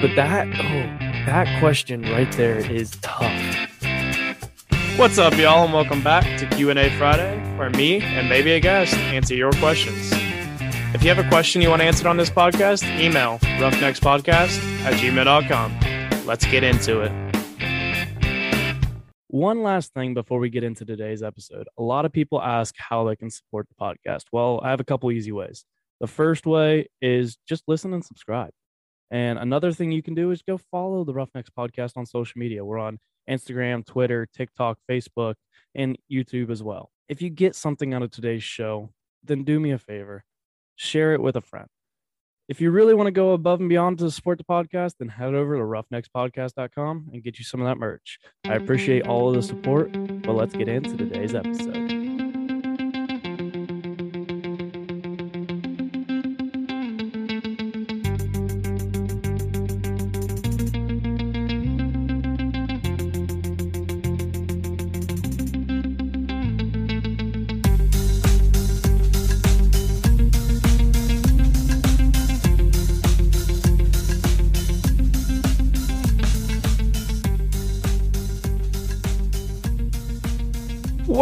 But that, oh, that question right there is tough. What's up, y'all, and welcome back to Q&A Friday, where me and maybe a guest answer your questions. If you have a question you want answered on this podcast, email roughneckspodcast at gmail.com. Let's get into it. One last thing before we get into today's episode. A lot of people ask how they can support the podcast. Well, I have a couple easy ways. The first way is just listen and subscribe. And another thing you can do is go follow the Roughnecks podcast on social media. We're on Instagram, Twitter, TikTok, Facebook, and YouTube as well. If you get something out of today's show, then do me a favor share it with a friend. If you really want to go above and beyond to support the podcast, then head over to roughneckspodcast.com and get you some of that merch. I appreciate all of the support, but let's get into today's episode.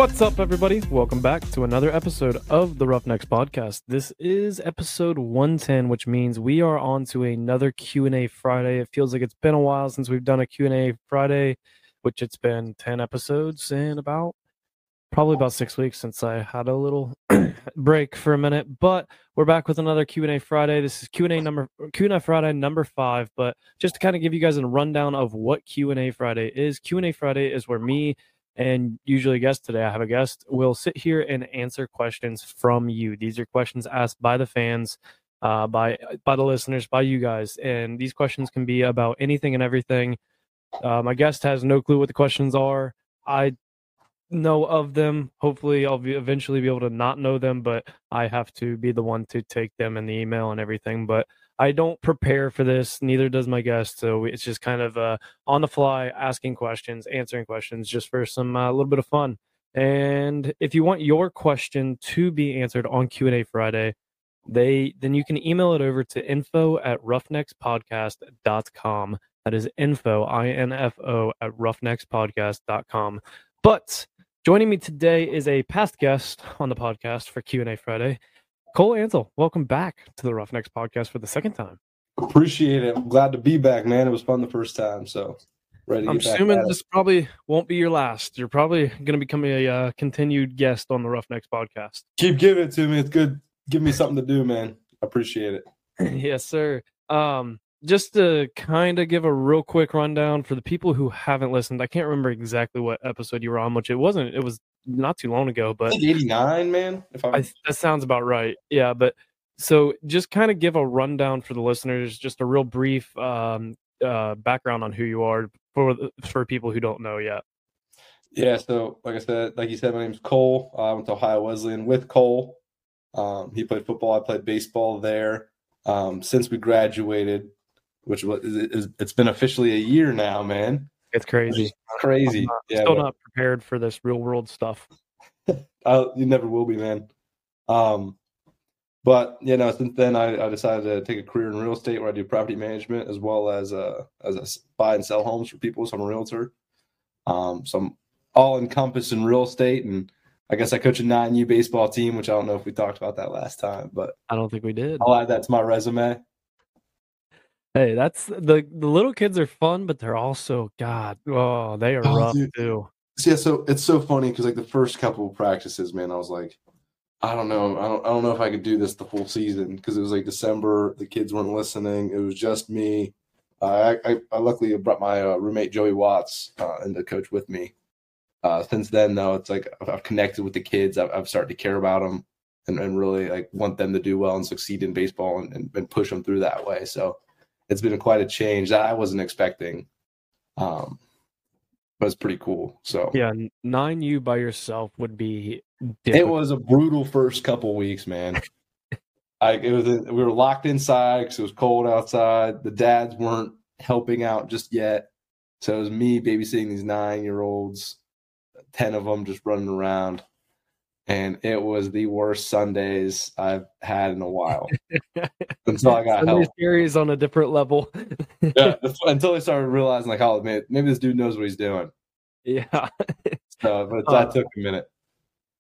What's up, everybody? Welcome back to another episode of the Roughnecks podcast. This is episode 110, which means we are on to another Q&A Friday. It feels like it's been a while since we've done a Q&A Friday, which it's been 10 episodes in about probably about six weeks since I had a little break for a minute. But we're back with another Q&A Friday. This is Q&A number Q&A Friday number five. But just to kind of give you guys a rundown of what Q&A Friday is, Q&A Friday is where me and usually a guest today i have a guest will sit here and answer questions from you. These are questions asked by the fans uh, by by the listeners by you guys and these questions can be about anything and everything. Uh, my guest has no clue what the questions are. I know of them. Hopefully i'll be eventually be able to not know them but i have to be the one to take them in the email and everything but I don't prepare for this. Neither does my guest. So it's just kind of uh, on the fly, asking questions, answering questions, just for some a uh, little bit of fun. And if you want your question to be answered on Q and A Friday, they then you can email it over to info at roughneckspodcast.com. That is info i n f o at roughneckspodcast.com. But joining me today is a past guest on the podcast for Q and A Friday. Cole Ansel, welcome back to the Roughnecks podcast for the second time. Appreciate it. I'm glad to be back, man. It was fun the first time, so ready. I'm assuming this probably won't be your last. You're probably going to become a uh, continued guest on the Roughnecks podcast. Keep giving it to me. It's good. Give me something to do, man. I appreciate it. yes, sir. Um, just to kind of give a real quick rundown for the people who haven't listened, I can't remember exactly what episode you were on, which it wasn't. It was not too long ago, but eighty nine, man. If I, that sounds about right. Yeah, but so just kind of give a rundown for the listeners, just a real brief um, uh, background on who you are for for people who don't know yet. Yeah, so like I said, like you said, my name's Cole. Uh, I went to Ohio Wesleyan with Cole. Um, he played football. I played baseball there. Um, since we graduated, which was it's been officially a year now, man. It's crazy. crazy. Not, yeah, still but, not prepared for this real world stuff. I, you never will be, man. Um, but you know, since then I, I, decided to take a career in real estate where I do property management as well as uh as a buy and sell homes for people. So I'm a realtor. Um, so I'm all encompassed in real estate, and I guess I coach a nine U baseball team, which I don't know if we talked about that last time, but I don't think we did. I'll add that to my resume. Hey, that's the the little kids are fun, but they're also God. Oh, they are oh, rough dude. too. Yeah, so it's so funny because like the first couple of practices, man, I was like, I don't know, I don't, I don't know if I could do this the full season because it was like December. The kids weren't listening. It was just me. Uh, I, I, I, luckily brought my uh, roommate Joey Watts uh, and the coach with me. Uh, since then, though, it's like I've, I've connected with the kids. I've, I've, started to care about them and, and really like want them to do well and succeed in baseball and, and, and push them through that way. So it's been quite a change that I wasn't expecting. Um, but it's pretty cool. So yeah, nine U by yourself would be. Difficult. It was a brutal first couple weeks, man. I it was we were locked inside because it was cold outside. The dads weren't helping out just yet, so it was me babysitting these nine year olds, ten of them just running around, and it was the worst Sundays I've had in a while. until I got Sunday help. series on a different level. Yeah, until I started realizing, like, oh man, maybe this dude knows what he's doing. yeah. So, but Uh, that took a minute.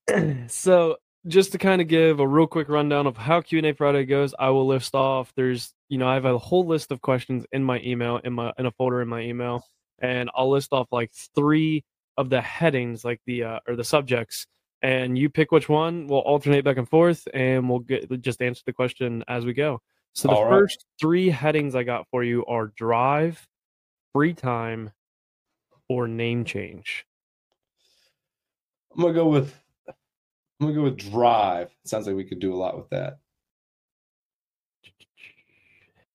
so just to kind of give a real quick rundown of how q&a friday goes i will list off there's you know i have a whole list of questions in my email in my in a folder in my email and i'll list off like three of the headings like the uh, or the subjects and you pick which one we'll alternate back and forth and we'll get just answer the question as we go so the All right. first three headings i got for you are drive free time or name change I'm gonna go with I'm gonna go with drive. Sounds like we could do a lot with that.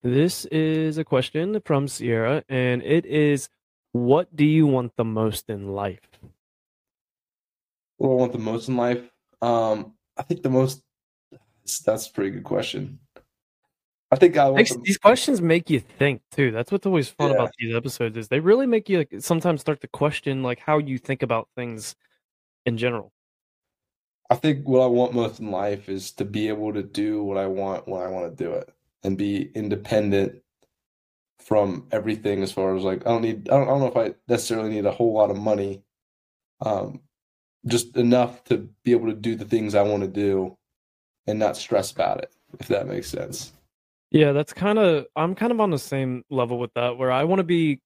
This is a question from Sierra, and it is What do you want the most in life? What do I want the most in life? Um, I think the most. That's a pretty good question. I think I want Makes- the, These questions make you think too. That's what's always fun Yeah. about these episodes is they really make you like, sometimes start to question like how you think about things in general. I think what I want most in life is to be able to do what I want when I want to do it and be independent from everything as far as like I don't need I don't, I don't know if I necessarily need a whole lot of money um just enough to be able to do the things I want to do and not stress about it if that makes sense. Yeah, that's kind of I'm kind of on the same level with that where I want to be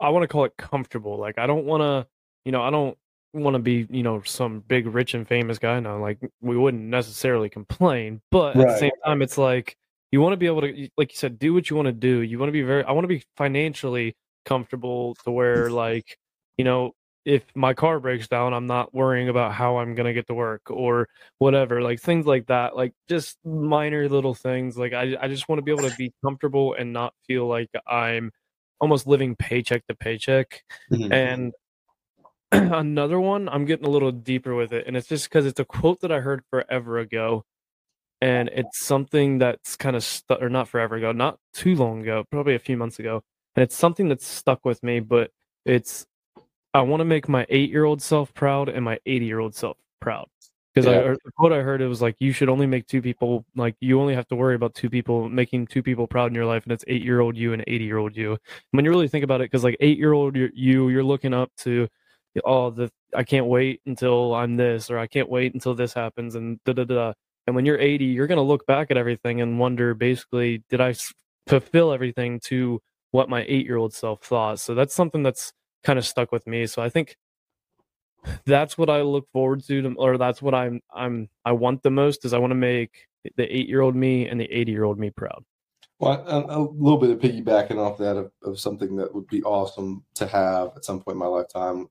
I want to call it comfortable. Like I don't want to, you know, I don't want to be, you know, some big rich and famous guy now. Like we wouldn't necessarily complain, but at the same time it's like you want to be able to like you said do what you want to do. You want to be very I want to be financially comfortable to where like, you know, if my car breaks down, I'm not worrying about how I'm going to get to work or whatever like things like that like just minor little things like i, I just want to be able to be comfortable and not feel like i'm almost living paycheck to paycheck Mhm. and another one i'm getting a little deeper with it and it's just because it's a quote that i heard forever ago and it's something that's kind of stuck or not forever ago not too long ago probably a few months ago and it's something that's stuck with me but it's i want to make my eight year old self proud and my 80 year old self proud because I Yeah. the quote I heard it was like you should only make two people like you only have to worry about two people making two people proud in your life, and it's eight year old you and eighty year old you. When you really think about it, because like eight year old you, you're looking up to, oh the I can't wait until I'm this or I can't wait until this happens and da da da. And when you're eighty, you're gonna look back at everything and wonder basically did I fulfill everything to what my eight year old self thought. So that's something that's kind of stuck with me. So I think that's what I look forward to, or that's what I'm I'm I want the most is I want to make the eight year old me and the eighty year old me proud. Well, a, a little bit of piggybacking off that of, of something that would be awesome to have at some point in my lifetime,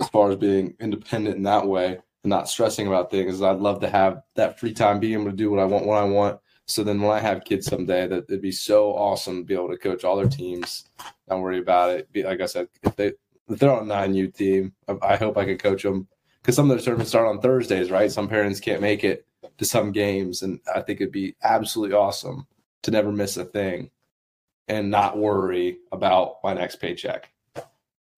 as far as being independent in that way and not stressing about things. I'd love to have that free time, being able to do what I want when I want. So then, when I have kids someday, that it'd be so awesome to be able to coach all their teams, not worry about it. Be, like I said, if they if they're on a nine U team, I, I hope I could coach them because some of their tournaments start on Thursdays, right? Some parents can't make it to some games, and I think it'd be absolutely awesome to never miss a thing and not worry about my next paycheck.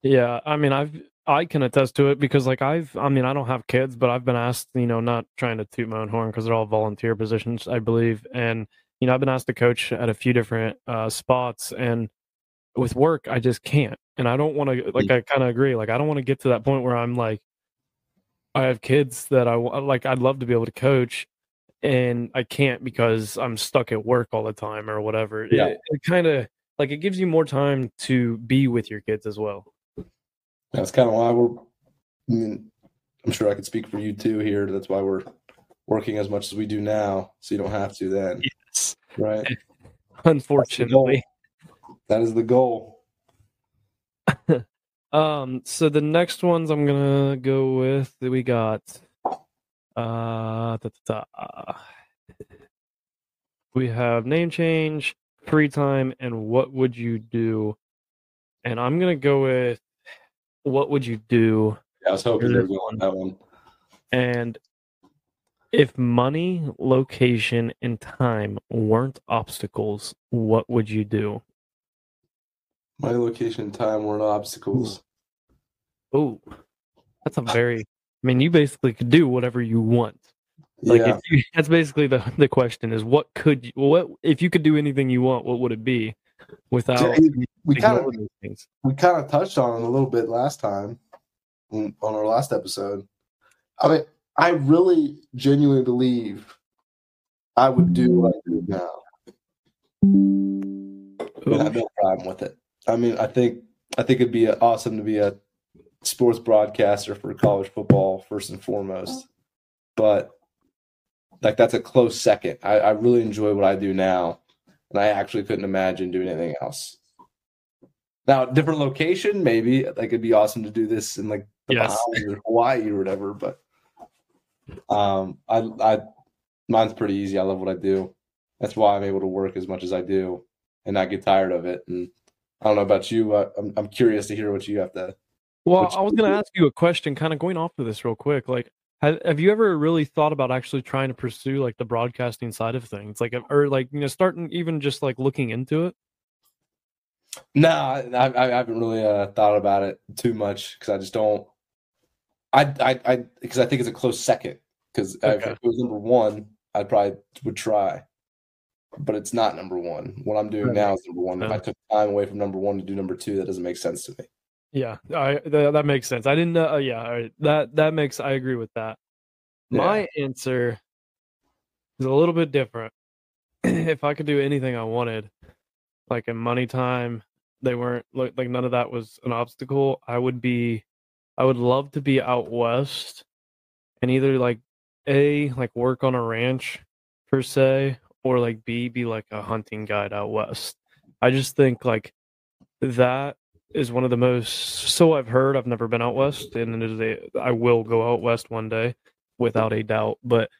Yeah, I mean I've I can attest to it because like I've I mean I don't have kids, but I've been asked, you know, not trying to toot my own horn because they're all volunteer positions, I believe, and you know I've been asked to coach at a few different uh, spots, and with work I just can't, and I don't want to like I kind of agree, like I don't want to get to that point where I'm like I have kids that I like I'd love to be able to coach and I can't because I'm stuck at work all the time or whatever. Yeah. It, it kind of like it gives you more time to be with your kids as well. That's kind of why we're. I mean, I'm sure I could speak for you too here. That's why we're working as much as we do now, so you don't have to then, Yes. right? Unfortunately. That is the goal. Um so the next ones I'm going to go with that we got uh da, da, da. we have name change, free time and what would you do? And I'm going to go with what would you do? Yeah, I was hoping you were going that one. And if money, location, and time weren't obstacles, what would you do? My location, and time weren't obstacles. Oh, that's a very, I mean, you basically could do whatever you want. Like yeah. if you, that's basically the the question is what could you what if you could do anything you want, what would it be without we kind of those things? we kind of touched on it a little bit last time on on our last episode. I mean, I really genuinely believe I would do what I do now. I have no problem with it. I mean, I think I think it'd be awesome to be a sports broadcaster for college football first and foremost. But like that's a close second. I, I really enjoy what I do now, and I actually couldn't imagine doing anything else. Now, different location, maybe like it'd be awesome to do this in like the Yes. Bahamas or Hawaii or whatever. But um, I I mine's pretty easy. I love what I do. That's why I'm able to work as much as I do and not get tired of it. And I don't know about you. Uh, I'm I'm curious to hear what you have to. Well, I was going to ask you a question, kind of going off of this real quick. Like, have, have you ever really thought about actually trying to pursue like the broadcasting side of things, like, or like you know, starting even just like looking into it? No, I, I, I haven't really uh, thought about it too much because I just don't. I I I because I think it's a close second. Because if it was number one, I probably would try, but it's not number one. What I'm doing Right. now is number one. If I took time away from number one to do number two, that doesn't make sense to me. Yeah, I th- that makes sense. I didn't know. Uh, yeah, all right. that that makes. I agree with that. Yeah. My answer is a little bit different. if I could do anything I wanted, like in money time, they weren't like like none of that was an obstacle. I would be, I would love to be out west, and either like a like work on a ranch per se, or like b be like a hunting guide out west. I just think like that is one of the most. So I've heard. I've never been out west, and it is a. I will go out west one day, without a doubt. But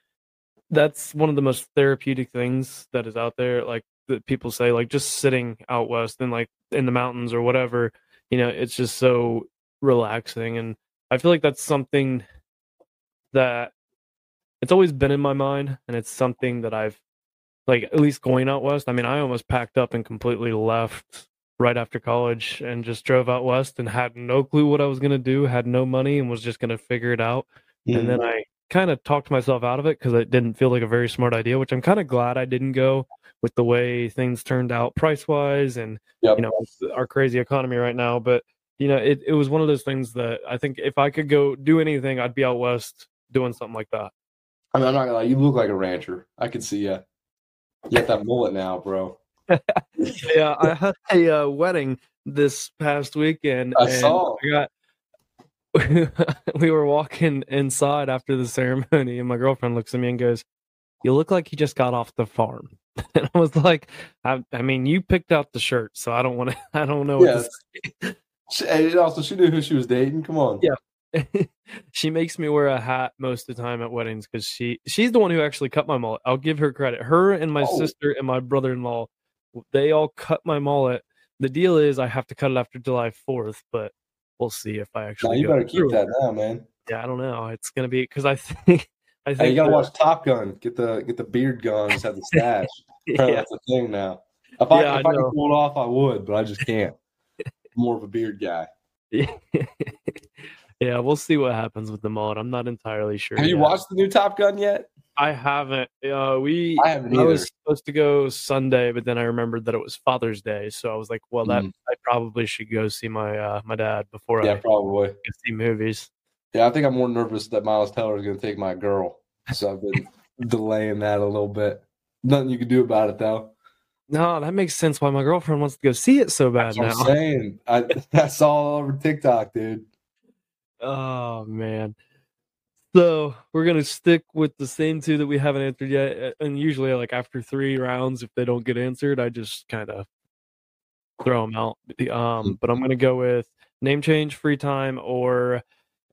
that's one of the most therapeutic things that is out there. Like that people say, like just sitting out west and like in the mountains or whatever. You know, it's just so relaxing, and I feel like that's something that it's always been in my mind, and it's something that I've like at least going out west. I mean, I almost packed up and completely left right after college and just drove out west and had no clue what I was going to do, had no money and was just going to figure it out. And then I kind of talked myself out of it because it didn't feel like a very smart idea, which I'm kind of glad I didn't go with the way things turned out price wise and, Yep. you know, our crazy economy right now. But, you know, it, it was one of those things that I think if I could go do anything, I'd be out west doing something like that. I mean, I'm not gonna lie. You look like a rancher. I could see you. You got that mullet now, bro. yeah, I had a uh, wedding this past weekend. I and saw. I got. we were walking inside after the ceremony, and my girlfriend looks at me and goes, "You look like you just got off the farm." And I was like, "I, I mean, you picked out the shirt, so I don't want to. I don't know what to Yes. She, and also, she knew who she was dating. Come on. Yeah. she makes me wear a hat most of the time at weddings because she she's the one who actually cut my mullet. I'll give her credit. Her and my Oh. sister and my brother in law, they all cut my mullet. The deal is I have to cut it after July fourth, but we'll see if I actually. you better keep that now, man. Yeah, I don't know. It's gonna be because I think I think Hey, you gotta that- watch Top Gun. Get the get the beard gone. Just have the stash. Yeah, that's a thing now. If I, Yeah, if I, know. could pull it off, I would, but I just can't. I'm more of a beard guy. Yeah. We'll see what happens with the mullet. I'm not entirely sure. Have you yet. watched the new Top Gun yet? I haven't. Uh, we I haven't I was supposed to go Sunday, but then I remembered that it was Father's Day, so I was like, "Well, that Mm. I probably should go see my uh, my dad before Yeah, I probably. see movies." Yeah, I think I'm more nervous that Miles Teller is going to take my girl. So I've been delaying that a little bit. Nothing you can do about it, though. No, that makes sense. Why my girlfriend wants to go see it so bad That's now. I'm saying. I, that's all over TikTok, dude. Oh man. So we're gonna stick with the same two that we haven't answered yet, and usually, like after three rounds, if they don't get answered, I just kind of throw them out. The- Um, but I'm gonna go with name change, free time, or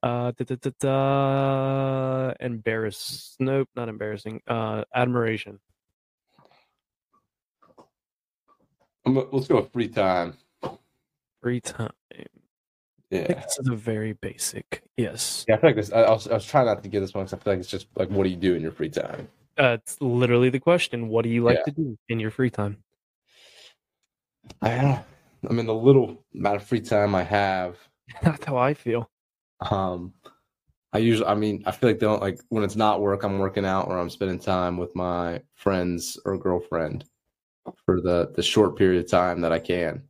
uh, da, da, da, embarrass. Nope, not embarrassing. Uh, admiration. I'm, let's go with free time. Free time. Yeah. this is a very basic. Yes, Yeah, I feel like this. I, I, was, I was trying not to get this one because I feel like it's just like, what do you do in your free time? uh, it's literally the question. What do you like Yeah. to do in your free time? I don't know. I mean, the little amount of free time I have, That's how I feel. um, I usually, I mean, I feel like they don't like when it's not work, I'm working out or I'm spending time with my friends or girlfriend for the the short period of time that I can,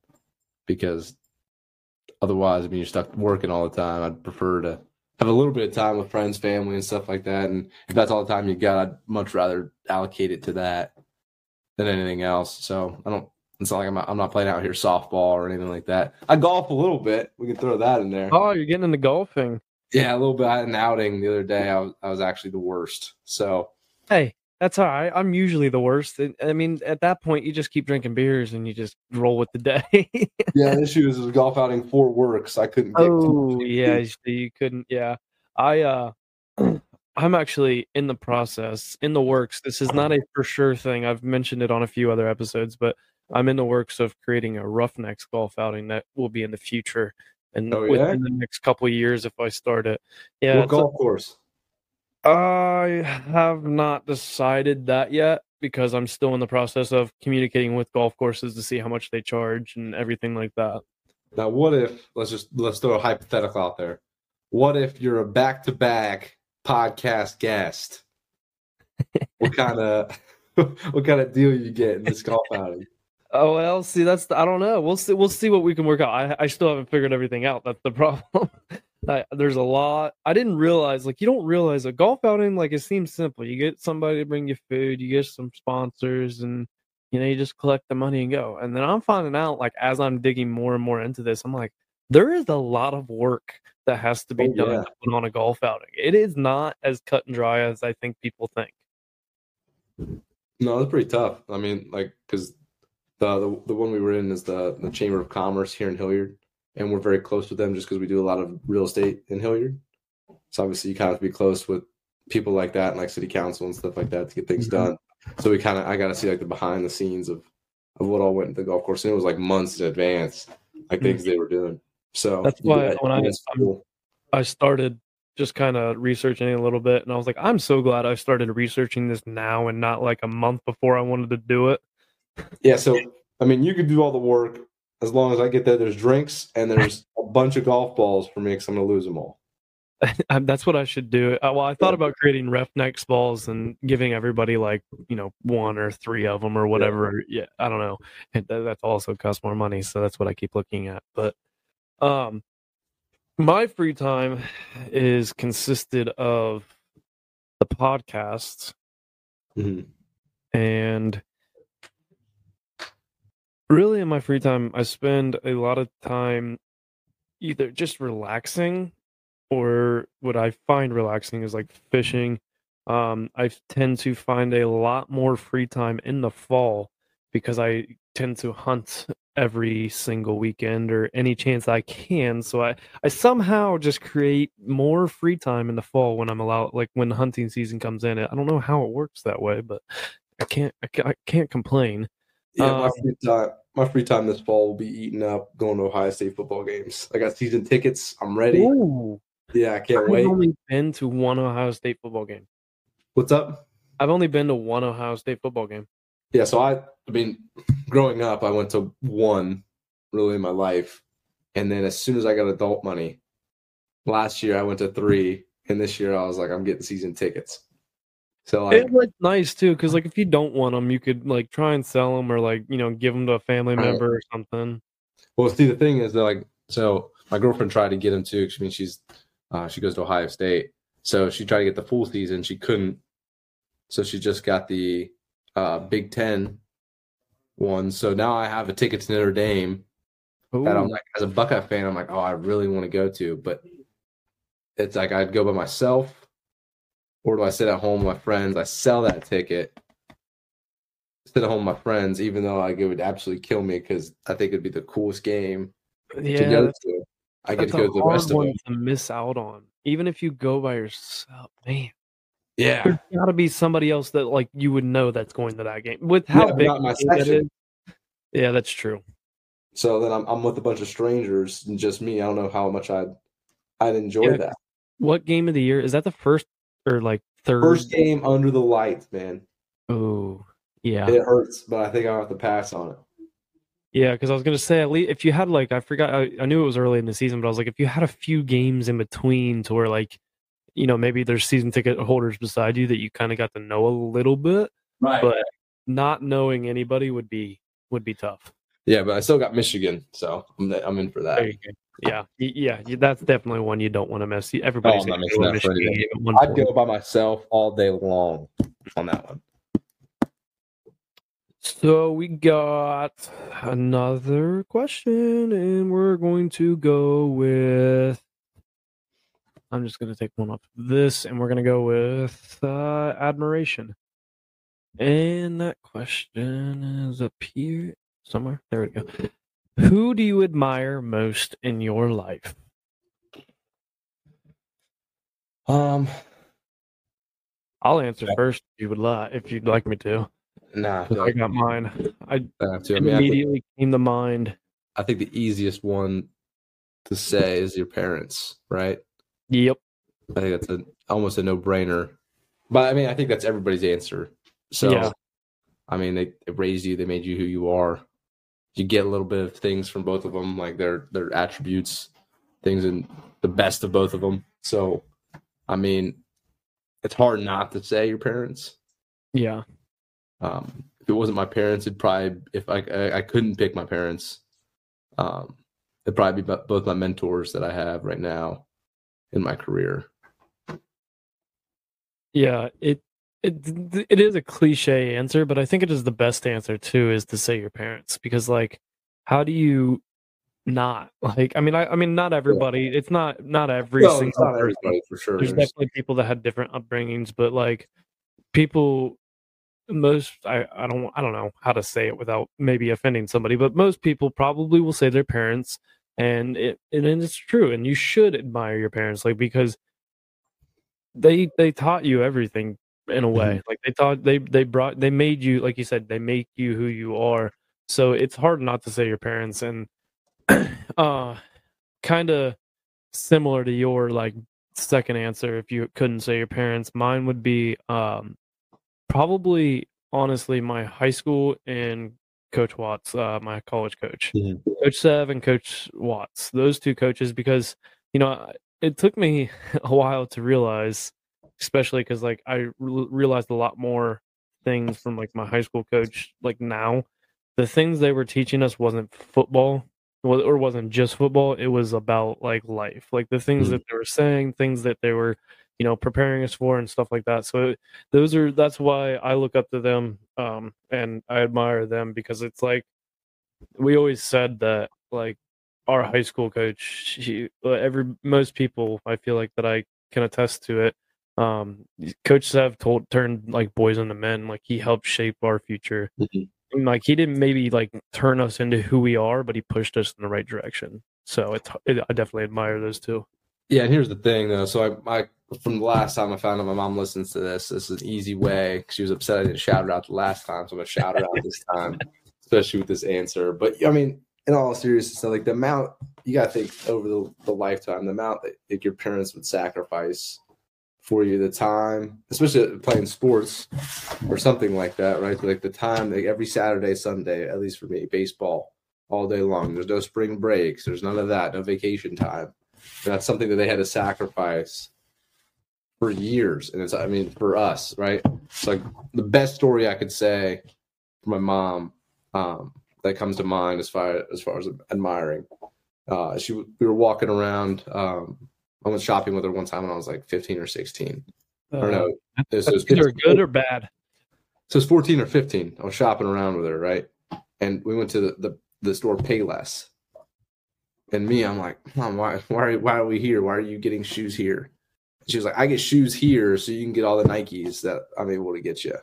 because otherwise, I mean, you're stuck working all the time. I'd prefer to have a little bit of time with friends, family, and stuff like that. And if that's all the time you got, I'd much rather allocate it to that than anything else. So I don't. It's not like I'm not, I'm not playing out here softball or anything like that. I golf a little bit. We can throw that in there. Oh, you're getting into golfing. Yeah, a little bit. I had an outing the other day. I was I was actually the worst. So Hey, that's all right. I'm usually the worst. I mean, at that point, you just keep drinking beers and you just roll with the day. yeah, the issue is was golf outing for works. I couldn't get. oh, yeah, you- couldn't. Yeah, I uh, I'm actually in the process, in the works. This is not a for sure thing. I've mentioned it on a few other episodes, but I'm in the works of creating a Roughnecks golf outing that will be in the future and Oh, yeah? within the next couple of years if I start it. Yeah, what it's a- golf course? I have not decided that yet because I'm still in the process of communicating with golf courses to see how much they charge and everything like that. Now, what if let's just let's throw a hypothetical out there. What if you're a back to back podcast guest? what kind of what kind of deal you get in this golf outing? Oh well, see, that's the, I don't know. We'll see. We'll see what we can work out. I I still haven't figured everything out. That's the problem. I, there's a lot. I didn't realize. Like you don't realize a golf outing. Like it seems simple. You get somebody to bring you food. You get some sponsors, and you know you just collect the money and go. And then I'm finding out, like as I'm digging more and more into this, I'm like, there is a lot of work that has to be Oh, done yeah. on a golf outing. It is not as cut and dry as I think people think. No, it's pretty tough. I mean, like because the, the the one we were in is the the Chamber of Commerce here in Hilliard, and we're very close with them just because we do a lot of real estate in Hilliard. So obviously, you kind of have to be close with people like that and like city council and stuff like that to get things Mhm. done. So we kind of I got to see like the behind the scenes of of what all went into the golf course, and it was like months in advance, like things they were doing. So That's why yeah, when I- cool. I started just kind of researching it a little bit, and I was like, I'm so glad I started researching this now and not like a month before I wanted to do it. Yeah, so I mean, you could do all the work as long as I get there. There's drinks and there's a bunch of golf balls for me because I'm gonna lose them all. Um, That's what I should do. Uh, well, I thought about creating Roughnecks balls and giving everybody like you know one or three of them or whatever. Yeah, I don't know. And that, also costs more money, so that's what I keep looking at. But um, my free time is consisted of the podcasts Mhm. and really in my free time i spend a lot of time either just relaxing or what i find relaxing is like fishing. Um i tend to find a lot more free time in the fall because i tend to hunt every single weekend or any chance i can so i i somehow just create more free time in the fall when i'm allowed like when the hunting season comes in. I don't know how it works that way but i can't, I can't complain Yeah, my Um, free time. My free time this fall will be eaten up going to Ohio State football games. I got season tickets. I'm ready. Ooh, Yeah, I can't wait. I've only been to one Ohio State football game. What's up? I've only been to one Ohio State football game. Yeah, so I, I mean, growing up, I went to one really in my life, and then as soon as I got adult money, last year I went to three, and this year I was like, I'm getting season tickets. So like, It was nice too, because like if you don't want them, you could like try and sell them or like you know give them to a family Right. member or something. Well, see, the thing is that like, so my girlfriend tried to get him too. I mean, she's uh, she goes to Ohio State, so she tried to get the full season. She couldn't, so she just got the uh, Big Ten one. So now I have a ticket to Notre Dame that I'm like, as a Buckeye fan, I'm like, oh, I really want to go to, but it's like I'd go by myself, or do I sit at home with my friends? I sell that ticket. Sit at home with my friends, even though like it would absolutely kill me because I think it'd be the coolest game to yeah, go that's, to. I get to go to the rest of them. to miss out on. Even if you go by yourself, man, Yeah, there's got to be somebody else that like you would know that's going to that game. With how Yeah, big the section. Yeah, that's true. so then I'm I'm with a bunch of strangers and just me. I don't know how much I'd I'd enjoy Yeah. that What game of the year is that? The first or like third? first game under the lights, man. Oh, yeah. It hurts, but I think I'll have to pass on it. Yeah, because I was gonna say at least if you had like I forgot I, I knew it was early in the season, but I was like if you had a few games in between to where like you know maybe there's season ticket holders beside you that you kind of got to know a little bit, Right. but not knowing anybody would be would be tough. yeah, but I still got Michigan, so I'm I'm in for that. There you go. Yeah, yeah, that's definitely one you don't want to miss. Everybody's Oh, I'm not missing that for Michigan anything. game at one I'd go by myself all day long on that one. So we got another question, and we're going to go with. I'm just going to take one off this, and we're going to go with uh, admiration. And that question is up here somewhere. There we go. Who do you admire most in your life? Um, I'll answer first if you would like, if you'd like me to. nah, I, I got mine. I I have. I mean, I think, immediately came to mind. I think the easiest one to say is your parents, right? Yep. I think that's a almost a no brainer. But I mean, I think that's everybody's answer. So, Yeah. I mean, they, they raised you, they made you who you are. You get a little bit of things from both of them, like their their attributes, things and the best of both of them. So, I mean, it's hard not to say your parents. Yeah. Um, if it wasn't my parents, it'd probably if I I, I couldn't pick my parents, um, it'd probably be both my mentors that I have right now in my career. Yeah, it it it is a cliche answer, but I think it is the best answer too is to say your parents because like how do you not like I mean I I mean not everybody it's not not every No, single not person. everybody for sure. There's There's- definitely people that had different upbringings, but like people most I I don't I don't know how to say it without maybe offending somebody, but most people probably will say their parents and it and it's true and you should admire your parents like because they they taught you everything in a way. Like they thought they they brought they made you like you said they make you who you are. So it's hard not to say your parents and uh kind of similar to your like second answer if you couldn't say your parents. Mine would be um probably honestly my high school and coach watts uh my college coach. Mhm. coach sev and coach watts those two coaches because you know it took me a while to realize especially because like i re- realized a lot more things from like my high school coach like now the things they were teaching us wasn't football or wasn't just football it was about like life like the things Mhm. that they were saying things that they were you know preparing us for and stuff like that so those are that's why i look up to them um and i admire them because it's like we always said that like our high school coach he, uh, every most people i feel like that i can attest to it um coach sev told turned like boys into men like he helped shape our future Mhm. And, like he didn't maybe like turn us into who we are but he pushed us in the right direction so it's it, i definitely admire those two Yeah, and here's the thing though. So I, I from the last time I found out my mom listens to this, this is an easy way. She was upset I didn't shout her out the last time, so I'm gonna shout her out this time, especially with this answer. But I mean, in all seriousness, like the amount you gotta think over the, the lifetime, the amount that like, your parents would sacrifice for you, the time, especially playing sports or something like that, right? Like the time, like every Saturday, Sunday, at least for me, baseball all day long. There's no spring breaks. There's none of that. No vacation time. And that's something that they had to sacrifice for years. And it's, I mean, for us, right? It's like the best story I could say for my mom um, that comes to mind as far as far as admiring. Uh, she we were walking around. Um, I went shopping with her one time when I was like 15 or 16. I don't know. It was, it was Uh, either good or bad so it's 14 or 15. I was shopping around with her, right? And we went to the, the, the store Payless. And me, I'm like, Mom, why, why, are, why are we here? Why are you getting shoes here? And she was like, I get shoes here so you can get all the Nikes that I'm able to get you.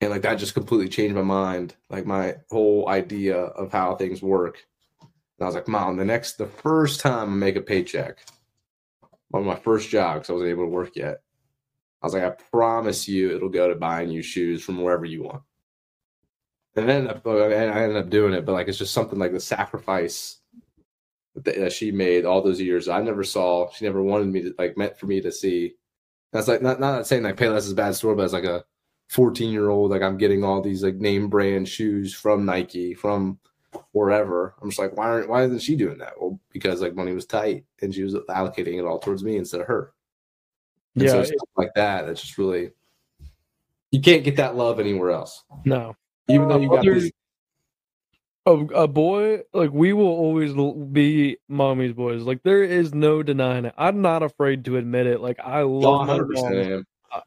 And like that just completely changed my mind, like my whole idea of how things work. And I was like, Mom, the next, the first time I make a paycheck, on my first job, because I wasn't able to work yet, I was like, I promise you it'll go to buying you shoes from wherever you want. And then uh, I I ended up doing it, but like it's just something like the sacrifice that, that she made all those years. I never saw. She never wanted me to like meant for me to see. That's like not not saying like Payless is a bad store, but it's like a 14 year old, like I'm getting all these like name brand shoes from Nike, from wherever. I'm just like, why aren't why isn't she doing that? Well, because like money was tight and she was allocating it all towards me instead of her. And Yeah, so it- like that. It's just really you can't get that love anywhere else. no. Even though you got Other- a, a boy like we will always be mommy's boys like there is no denying it i'm not afraid to admit it like i love my 100% mom am. Uh,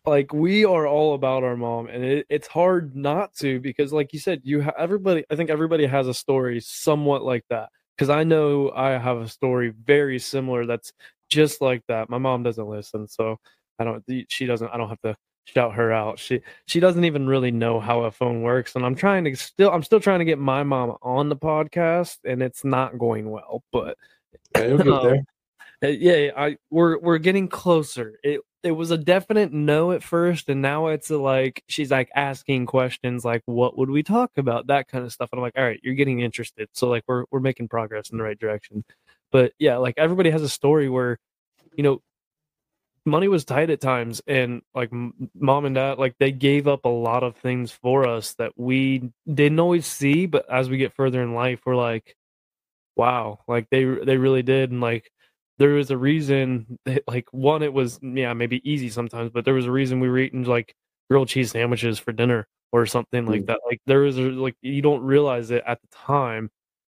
like we are all about our mom and it, it's hard not to because like you said you ha- everybody i think everybody has a story somewhat like that because i know i have a story very similar that's just like that my mom doesn't listen so i don't she doesn't i don't have to shout her out she she doesn't even really know how a phone works and i'm trying to still i'm still trying to get my mom on the podcast and it's not going well but Yeah, you'll get Um, there. Uh, yeah, I we're we're getting closer. It it was a definite no at first, and now it's like she's like asking questions like, "What would we talk about?" That kind of stuff. And I'm like, "All right, you're getting interested." So like we're we're making progress in the right direction. But yeah, like everybody has a story where, you know, money was tight at times, and like mom and dad like they gave up a lot of things for us that we didn't always see. But as we get further in life, we're like, wow, like they they really did, and like there was a reason that, like one it was yeah maybe easy sometimes but there was a reason we were eating like grilled cheese sandwiches for dinner or something like Mm. that like there was a, like you don't realize it at the time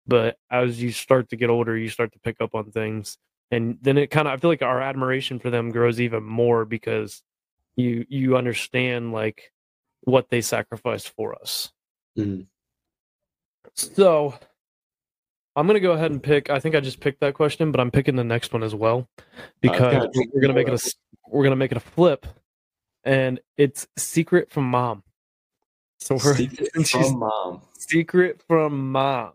but as you start to get older you start to pick up on things and then it kind of i feel like our admiration for them grows even more because you you understand like what they sacrificed for us Mhm. so I'm gonna go ahead and pick. I think I just picked that question, but I'm picking the next one as well because kinda we're- gonna make it a we're gonna make it a flip, and it's secret from mom. So we're Secret from mom. secret from mom.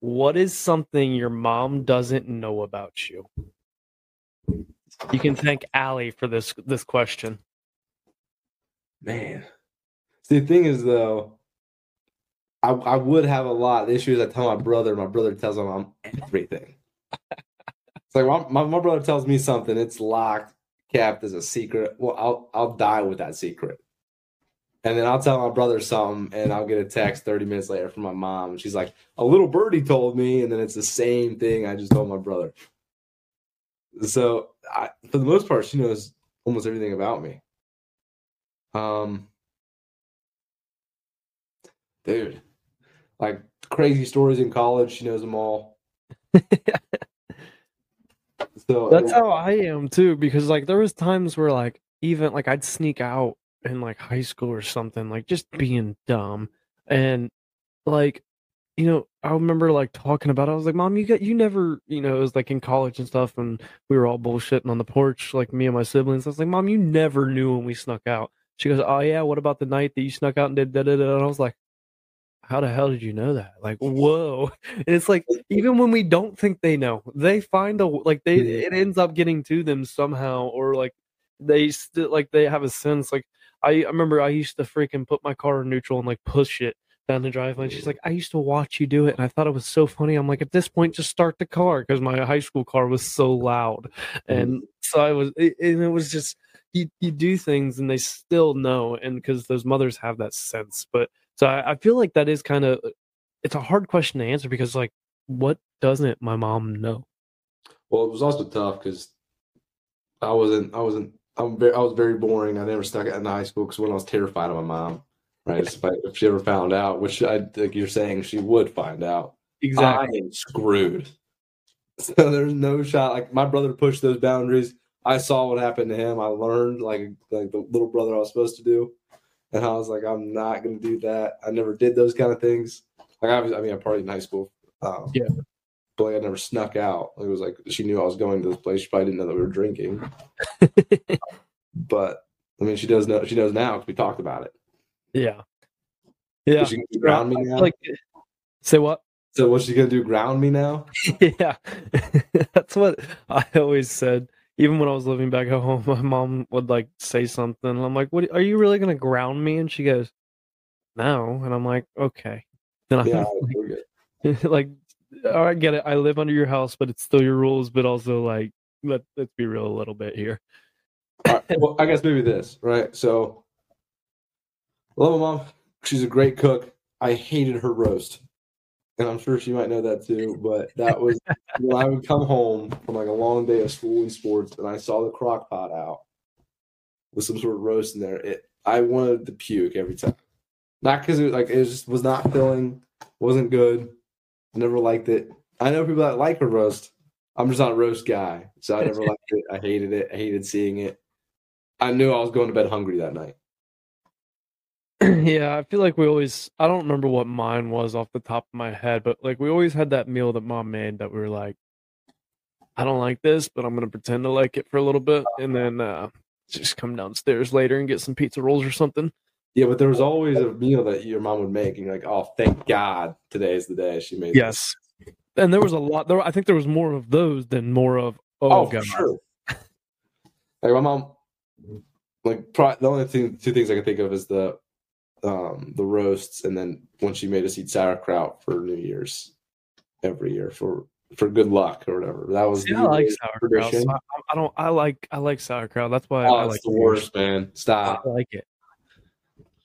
What is something your mom doesn't know about you? You can thank Allie for this this question. Man. See, the thing is, though, I, I would have a lot. The issue is I tell my brother, my brother tells my mom everything. it's like my, my, brother tells me something, it's locked, kept as a secret. Well, I'll I'll die with that secret. And then I'll tell my brother something, and I'll get a text 30 minutes later from my mom. And she's like, A little birdie told me. And then it's the same thing I just told my brother. So, I, for the most part, she knows almost everything about me. Um, dude, like crazy stories in college. She knows them all. So That's how I am too, because like there was times where like even like I'd sneak out in like high school or something, like just being dumb. And like, you know, I remember like talking about it. I was like, Mom, you got you never, you know, it was like in college and stuff, and we were all bullshitting on the porch, like me and my siblings. I was like, Mom, you never knew when we snuck out. She goes, Oh yeah, what about the night that you snuck out and did da da da? And I was like, How the hell did you know that? Like, whoa. And it's like even when we don't think they know, they find a like they it ends up getting to them somehow, or like they still like they have a sense. Like I, I remember I used to freaking put my car in neutral and like push it down the driveway. And she's like, I used to watch you do it, and I thought it was so funny. I'm like, at this point, just start the car because my high school car was so loud, mm-hmm. and so I was, it, and it was just you you do things and they still know, and because those mothers have that sense, but. So I, I feel like that is kind of uh, it's a hard question to answer because like what doesn't my mom know? Well, it was also tough because I wasn't. I wasn't. I'm very. I was very boring. I never stuck out in high school because when I was terrified of my mom. Right. if, I, if she ever found out, which I like you're saying she would find out, I am screwed. So there's no shot. Like my brother pushed those boundaries. I saw what happened to him. I learned like like the little brother I was supposed to do, and I was like, I'm not gonna do that. I never did those kind of things. Like I was. I mean, I partied in high school. Um, Yeah. But like I never snuck out. It was like she knew I was going to this place. She probably didn't know that we were drinking. But I mean, she does know. She knows now because we talked about it. yeah. Yeah. Is she gonna ground me now? Like say what? so what's she gonna do? Ground me now? yeah. That's what I always said. Even when I was living back at home, my mom would like say something. And I'm like, "What? Are you really gonna ground me?" And she goes, "No." And I'm like, "Okay." Then I'm Yeah, like, like oh, all right, get it. I live under your house, but it's still your rules. But also, like, let let's be real a little bit here. Right, well, I guess maybe this, right? So, I love my mom. She's a great cook. I hated her roast, and I'm sure she might know that too. But that was when I would come home from like a long day of school and sports, and I saw the crock pot out. with some sort of roast in there, it I wanted to puke every time. Not because it like it just was not filling, wasn't good. I never liked it. I know people that like a roast. I'm just not a roast guy, so I never liked it. I hated it. I hated seeing it. I knew I was going to bed hungry that night. yeah, I feel like we always I don't remember what mine was off the top of my head, but like we always had that meal that mom made that we were like, I don't like this, but I'm gonna pretend to like it for a little bit and then uh just come downstairs later and get some pizza rolls or something. Yeah, but there was always a meal that your mom would make, and you're like, "Oh, thank God, today is the day she made." this." Yes. And there was a lot there I think there was more of those than more of oh, Oh, god. sure. Like my mom, like pro- the only thing, two things I can think of is the, um, the roasts, and then when she made us eat sauerkraut for New Year's every year for for good luck or whatever. That was See, I like sauerkraut. so. I, I don't I like I like sauerkraut. That's why Oh, I like the worst, man. Stop. I like it.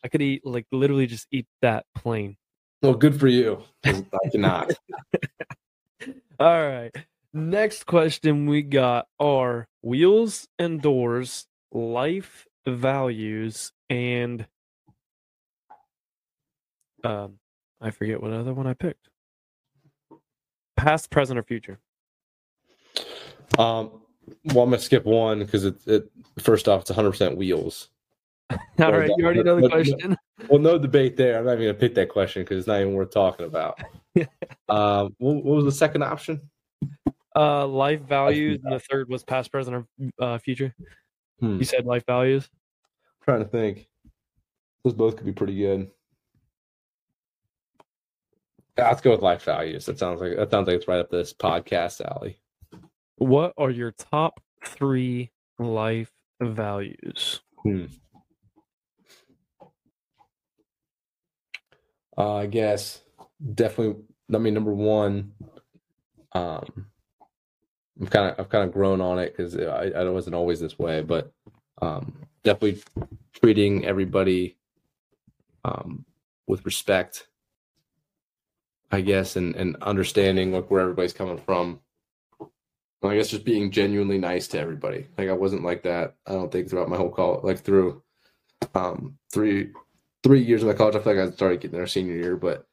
I could eat like literally just eat that plain. Well, good for you. I cannot. All right. Next question we got are wheels and doors, life values, and um I forget what other one I picked. Past, present, or future. Um, well, I'm gonna skip one because it, it first off, it's 100 percent wheels. All Well, you already know the question. Well, no debate there. I'm not even gonna pick that question because it's not even worth talking about. um, what, what was the second option? Uh life values and the third was past, present, or uh, future. Hmm. You said life values. trying to think. Those both could be pretty good. Let's go with life values. That sounds like that sounds like it's right up this podcast alley. What are your top three life values? Hmm. Uh, I guess definitely. I mean, number one, um, I'm kind of I've kind of grown on it because I, I wasn't always this way, but um, definitely treating everybody um, with respect, I guess, and and understanding like where everybody's coming from. I guess just being genuinely nice to everybody. Like I wasn't like that. I don't think throughout my whole college, like through um three three years of my college. I feel like I started getting there senior year, but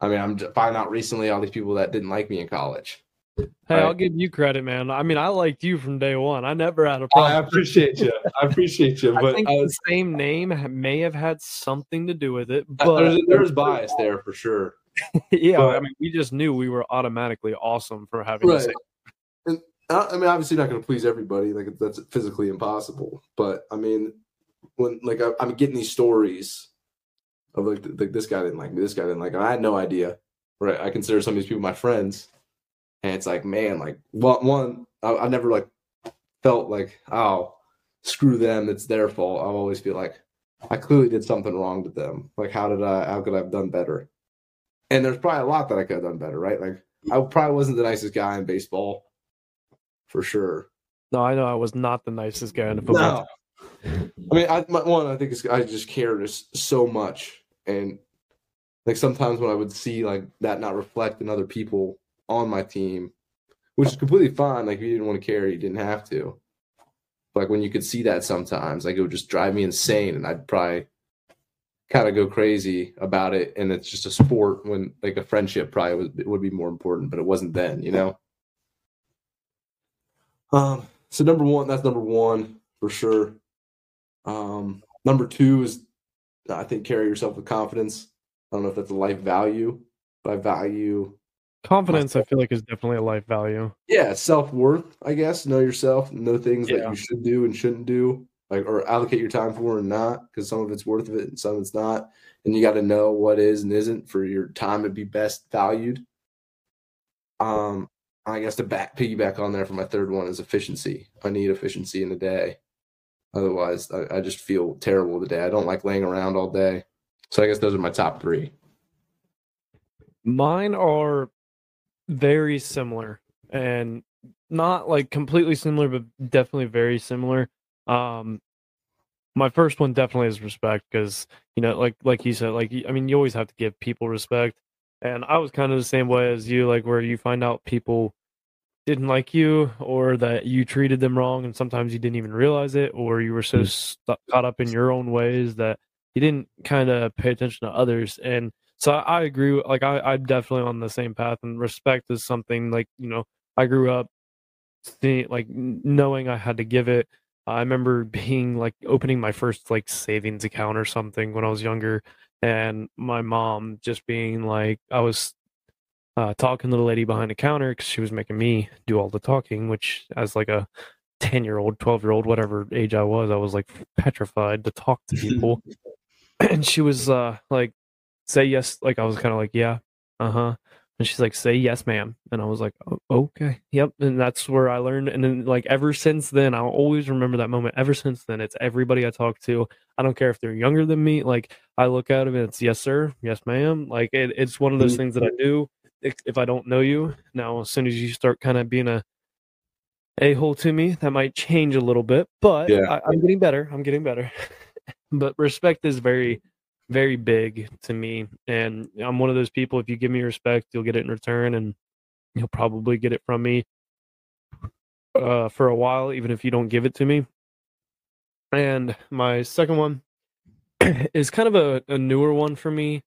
I mean, I'm finding out recently all these people that didn't like me in college. Hey, Right. I'll give you credit, man. I mean, I liked you from day one. I never had a problem. I appreciate you. I appreciate you, I but think I the same name may have had something to do with it, but there's, there's bias there for sure. yeah, I mean, we just knew we were automatically awesome for having Right. same. I uh, I mean, obviously not going to please everybody. Like that's physically impossible. But I mean, when like I, I'm getting these stories of like this guy didn't like me, this guy didn't like. Me. I had no idea. Right? I consider some of these people my friends, and it's like, man, like one, one I, I never like felt like, oh, screw them, it's their fault. I always feel like I clearly did something wrong to them. Like, how did I? How could I have done better? And there's probably a lot that I could have done better. Right? Like, I probably wasn't the nicest guy in baseball for sure. No, I know I was not the nicest guy in the football. No. I mean, I, my, one, I think it's, I just cared so much. And like sometimes when I would see like that not reflect in other people on my team, which is completely fine. Like if you didn't want to care, you didn't have to. Like when you could see that sometimes, like it would just drive me insane. And I'd probably kind of go crazy about it. And it's just a sport when like a friendship probably would, would be more important, but it wasn't then, you know? Um, so number one, that's number one for sure. Um, number two is I think carry yourself with confidence. I don't know if that's a life value, but I value Confidence, I feel like, is definitely a life value. yeah, self worth, I guess. Know yourself, know things that you should do and shouldn't do, like or allocate your time for and not, because some of it's worth it and some it's not. And you got to know what is and isn't for your time to be best valued. Um, I guess to back piggyback on there for my third one is efficiency. I need efficiency in the day. Otherwise, I, I just feel terrible the day. I don't like laying around all day. So I guess those are my top three. Mine are very similar and not like completely similar, but definitely very similar. Um, my first one definitely is respect because you know, like like you said, like I mean, you always have to give people respect, and I was kind of the same way as you, like where you find out people didn't like you or that you treated them wrong and sometimes you didn't even realize it or you were so Mm. stu caught up in your own ways that you didn't kind of pay attention to others and so I, I agree like I, i'm definitely on the same path and respect is something like you know i grew up seeing like knowing i had to give it i remember being like opening my first like savings account or something when i was younger and my mom just being like i was uh, talking to the lady behind the counter because she was making me do all the talking, which as like a 10 year old, 12 year old, whatever age I was, I was like petrified to talk to people. and she was uh, like, say yes. Like I was kind of like, yeah, uh huh. And she's like, say yes, ma'am. And I was like, "O- okay, yep. And that's where I learned. And then, like, ever since then, I'll always remember that moment. Ever since then, it's everybody I talk to. I don't care if they're younger than me. Like, I look at them and it's yes, sir, yes, ma'am. Like, it, it's one of those Mhm. things that I do if if I don't know you. Now, as soon as you start kind of being a a hole to me, that might change a little bit, but Yeah. I, I'm getting better. I'm getting better. but respect is very, very big to me, and I'm one of those people. If you give me respect, you'll get it in return, and you'll probably get it from me uh, for a while, even if you don't give it to me. And my second one is kind of a, a newer one for me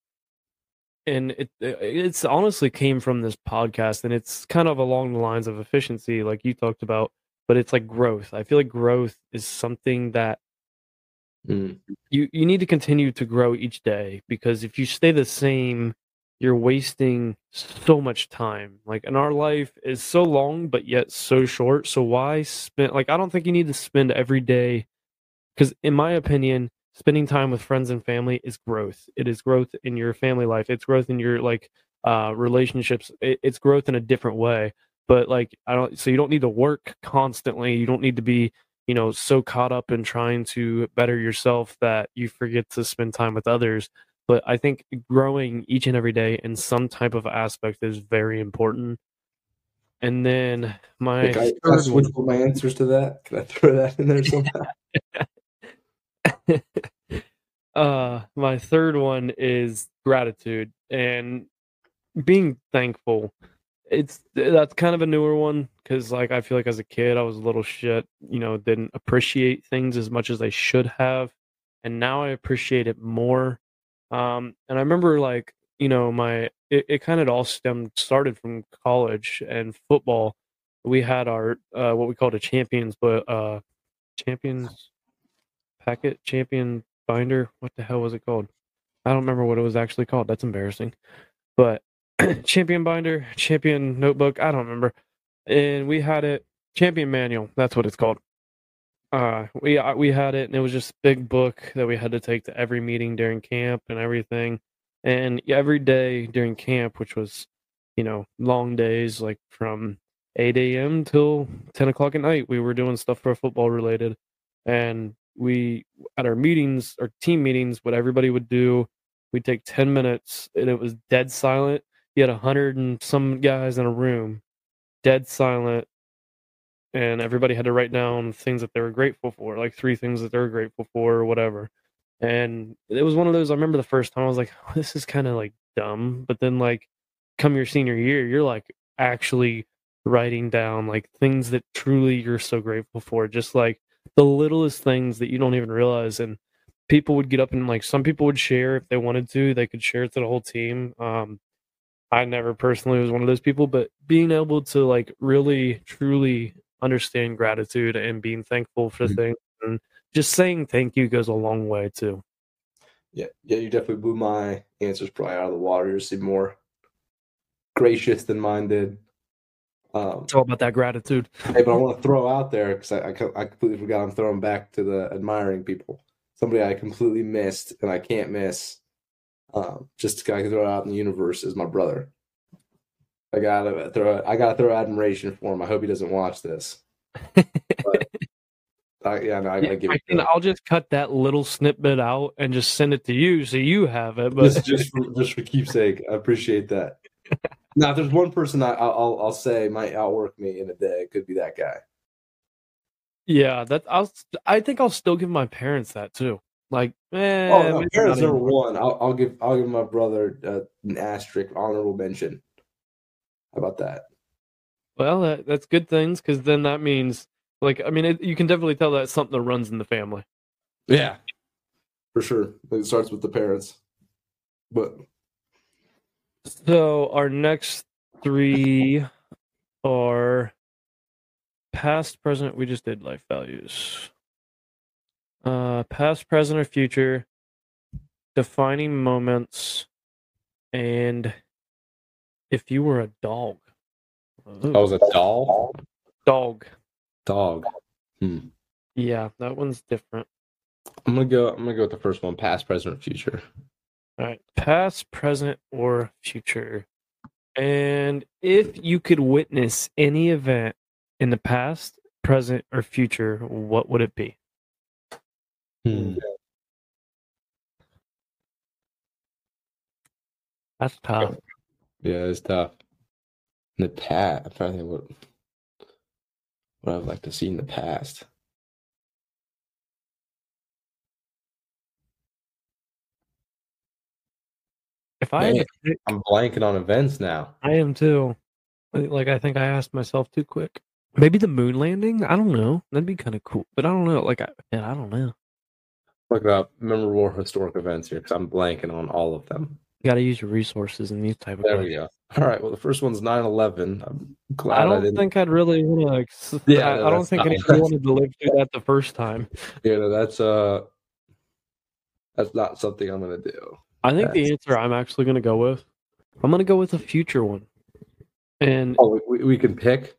and it it's honestly came from this podcast and it's kind of along the lines of efficiency like you talked about but it's like growth i feel like growth is something that Mm. you you need to continue to grow each day because if you stay the same you're wasting so much time. Like and our life is so long but yet so short. So why spend like i don't think you need to spend every day because in my opinion spending time with friends and family is growth. It is growth in your family life. It's growth in your like uh relationships. It, it's growth in a different way. But like i don't so you don't need to work constantly. You don't need to be you know so caught up in trying to better yourself that you forget to spend time with others but i think growing each and every day in some type of aspect is very important and then my Can I, switch with my answers to that? Can I throw that in there somehow? uh my third one is gratitude and being thankful it's that's kind of a newer one because like i feel like as a kid i was a little shit you know didn't appreciate things as much as i should have and now i appreciate it more. Um and i remember like you know my it, it kind of all stemmed started from college and football. We had our uh what we called a champions but uh champions packet? Champion binder? What the hell was it called? I don't remember what it was actually called. That's embarrassing. But champion binder champion notebook i don't remember. And we had it champion manual that's what it's called. Uh we we had it and it was just a big book that we had to take to every meeting during camp and everything. And every day during camp which was you know long days like from 8 a.m till 10 o'clock at night we were doing stuff for football related. And we at our meetings our team meetings what everybody would do we'd take 10 minutes and it was dead silent you had a hundred and some guys in a room dead silent and everybody had to write down things that they were grateful for like three things that they were grateful for or whatever. And it was one of those i remember the first time i was like oh, this is kind of like dumb but then like come your senior year you're like actually writing down like things that truly you're so grateful for just like the littlest things that you don't even realize and people would get up and like some people would share if they wanted to they could share it to the whole team um i never personally was one of those people but being able to like really truly understand gratitude and being thankful for Mhm. things and just saying thank you goes a long way too Yeah, yeah, you definitely blew my answers probably out of the water. You seem more gracious than mine did. Um, it's all about that gratitude hey, but I want to throw out there because I, I I completely forgot. I'm throwing back to the admiring people. Somebody I completely missed and I can't miss. Um, just I can throw it out in the universe is my brother. I gotta throw I gotta throw admiration for him. I hope he doesn't watch this. But I, yeah, no, I gotta yeah, give. I can, I'll just cut that little snippet out and just send it to you so you have it. But just just for, just for keepsake. I appreciate that. now, if there's one person I, I'll I'll- I'll say might outwork me in a day, it could be that guy. yeah, that I'll. I think I'll still give my parents that too. Like, eh, Oh no, maybe parents not number one. I'll, I'll give I'll give my brother uh, an asterisk honorable mention. How about that? Well, that, that's good things because then that means, like, I mean, it, you can definitely tell that's something that runs in the family. Yeah, for sure. It starts with the parents, but So our next three are past, present. We just did life values. Uh, past, present, or future, defining moments, and if you were a dog. I was a doll. dog. Dog. Hmm. Yeah, that one's different. I'm gonna go. I'm gonna go with the first one: past, present, future. All right, past, present, or future. And if you could witness any event in the past, present, or future, what would it be? Hmm. That's tough. Yeah, it's tough. In the past, I'm trying to think what what I'd like to see in the past. If I Man. pick, I'm blanking on events now. I am too. Like I think I asked myself too quick. Maybe the moon landing. I don't know. That'd be kind of cool. But I don't know. Like I, yeah, I don't know. Look up memorable historic events here because I'm blanking on all of them. You got to use your resources in these type of. There we go. All right. Well, the first one's 9/11. I'm glad I I, don't didn't. think I'd really want to. Like, Yeah, I, no, I don't think anybody wanted to live through that the first time. Yeah, know, that's uh, that's not something I'm gonna do. I think the answer I'm actually going to go with, I'm going to go with a future one, and Oh, we, we can pick.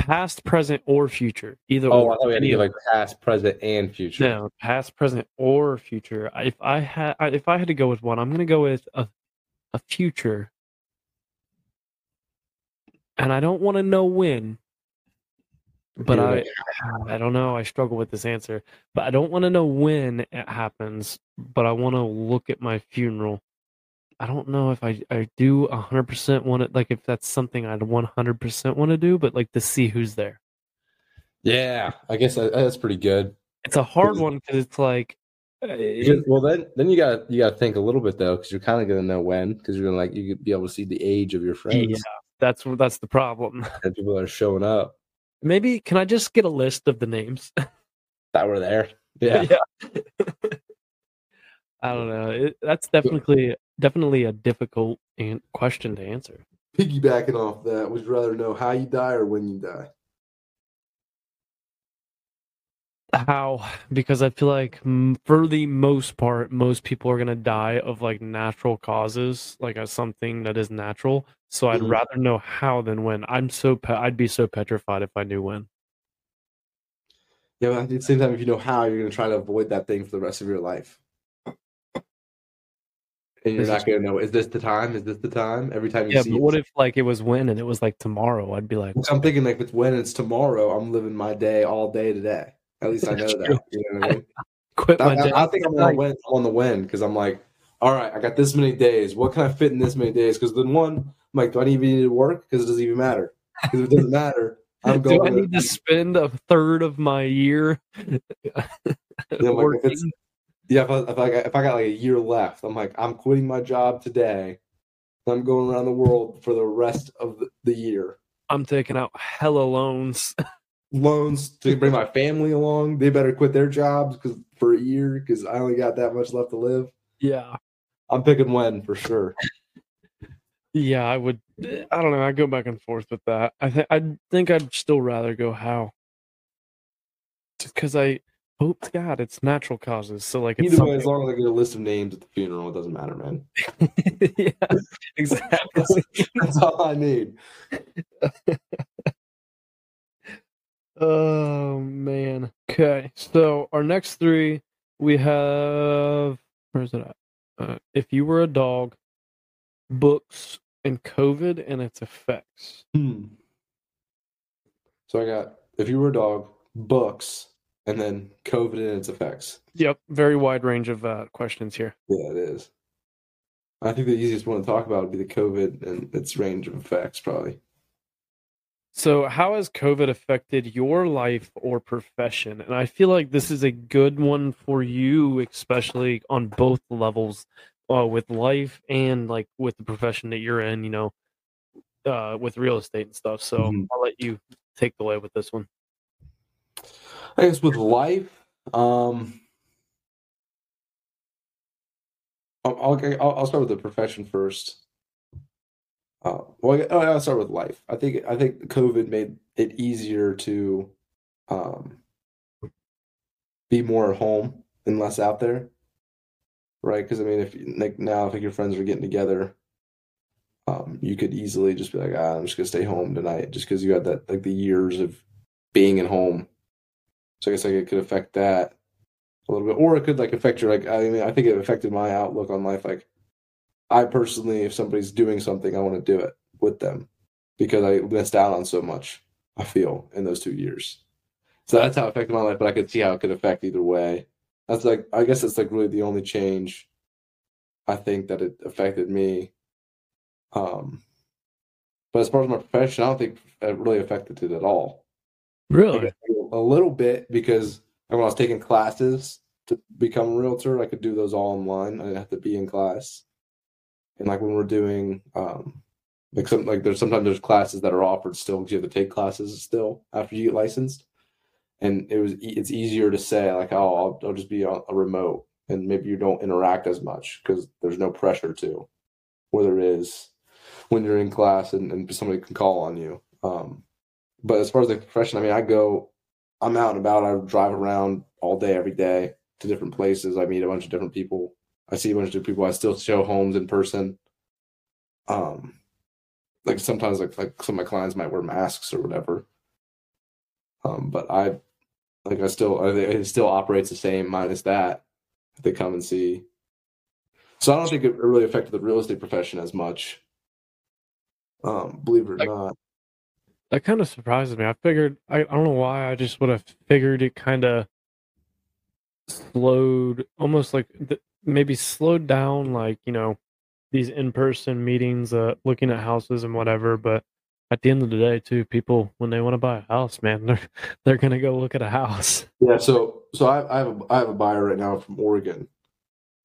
Past, present, or future, either Oh, or. I thought we had to any like past, present, and future. No, past, present, or future. If I had, if I had to go with one, I'm going to go with a, a future, and I don't want to know when. But I, I don't know. I struggle with this answer, but I don't want to know when it happens. But I want to look at my funeral. I don't know if I I do hundred percent want to like if that's something I'd one hundred percent want to do, but like to see who's there. yeah, I guess that, that's pretty good. It's a hard one because it's like, uh, Because- well, then then you got you got to think a little bit though, because you're kind of gonna know when, because you're gonna like you could be able to see the age of your friends yeah, that's that's the problem. and people that are showing up Maybe can I just get a list of the names? that were there. Yeah, I don't know. It, that's definitely definitely a difficult an- question to answer. Piggybacking off that, would you rather know how you die or when you die? How? Because I feel like for the most part, most people are gonna die of like natural causes, like as something that is natural. So I'd Mhm. rather know how than when. I'm so pe- I'd be so petrified if I knew when. Yeah, but at the same time, if you know how, you're gonna try to avoid that thing for the rest of your life. And you're This not is- gonna know, is this the time? Is this the time? Every time you Yeah, see but it. what if like it was when and it was like tomorrow? I'd be like, I'm thinking like if it's when it's tomorrow, I'm living my day all day today. At least I know that. true. You know what I mean? quit my I. I, I think I'm on the win. On the win because I'm like, all right, I got this many days. What can I fit in this many days? Because then one, I'm like, do I even need to work? Because it doesn't even matter. Because if it doesn't matter, I'm going Do I need to spend a third of my year Yeah, like, if it's-? Yeah, if I, if I got, if I got like a year left, I'm like, I'm quitting my job today. I'm going around the world for the rest of the, the year. I'm taking out hella loans. Loans to bring my family along. They better quit their jobs because for a year because I only got that much left to live. yeah. I'm picking when for sure. Yeah, I would. I don't know. I go back and forth with that. I think I think I'd still rather go how, because I hope to God it's natural causes. So like Either way, as long as I get a list of names at the funeral, it doesn't matter, man. yeah, exactly. That's all I need. oh man. Okay, so our next three we have. Where's it at? Uh, if you were a dog, books and COVID and its effects. Hmm. So I got if you were a dog, books, and then COVID and its effects. Yep, very wide range of uh, questions here. Yeah, it is. I think the easiest one to talk about would be the COVID and its range of effects, probably. So, how has COVID affected your life or profession? And I feel like this is a good one for you, especially on both levels, uh, with life and like with the profession that you're in. You know, uh, with real estate and stuff. So Mhm. I'll let you take the way with this one. I guess with life, um, I'll, I'll, I'll start with the profession first. Uh, well, I- I'll start with life. I think I think COVID made it easier to um, be more at home and less out there, right? Because I mean, if like now, if like your friends are getting together, um, you could easily just be like, ah, I'm just gonna stay home tonight, just because you had that like the years of being at home. So I guess like it could affect that a little bit, or it could like affect your like. I mean, I think it affected my outlook on life. Like, I personally, if somebody's doing something, I want to do it with them because I missed out on so much. I feel in those two years. So that's how it affected my life, but I could see how it could affect either way. That's like I guess it's like really the only change I think that it affected me. Um, but as far as my profession, I don't think it really affected it at all. Really? A little bit because when I was taking classes to become a realtor, I could do those all online. I didn't have to be in class. And like when we're doing um like some like there's sometimes there's classes that are offered still because you have to take classes still after you get licensed. And it was it's easier to say like oh I'll, I'll just be on a remote and maybe you don't interact as much because there's no pressure to where there is when you're in class and, and somebody can call on you. Um, but as far as the profession, I mean, I go, I'm out and about. I drive around all day, every day to different places. I meet a bunch of different people. I see a bunch of different people. I still show homes in person. Um, like sometimes, like like some of my clients might wear masks or whatever. Um, but I, like, I still, it still operates the same minus that. They come and see. So I don't think it really affected the real estate profession as much. Um, believe it or Like- not. That kind of surprises me. I figured I, I don't know why I just would have figured it kind of slowed almost like th- maybe slowed down like, you know, these in-person meetings uh looking at houses and whatever, but at the end of the day too, people when they want to buy a house, man, they're they're to go look at a house. Yeah, so so I, I have a I have a buyer right now from Oregon,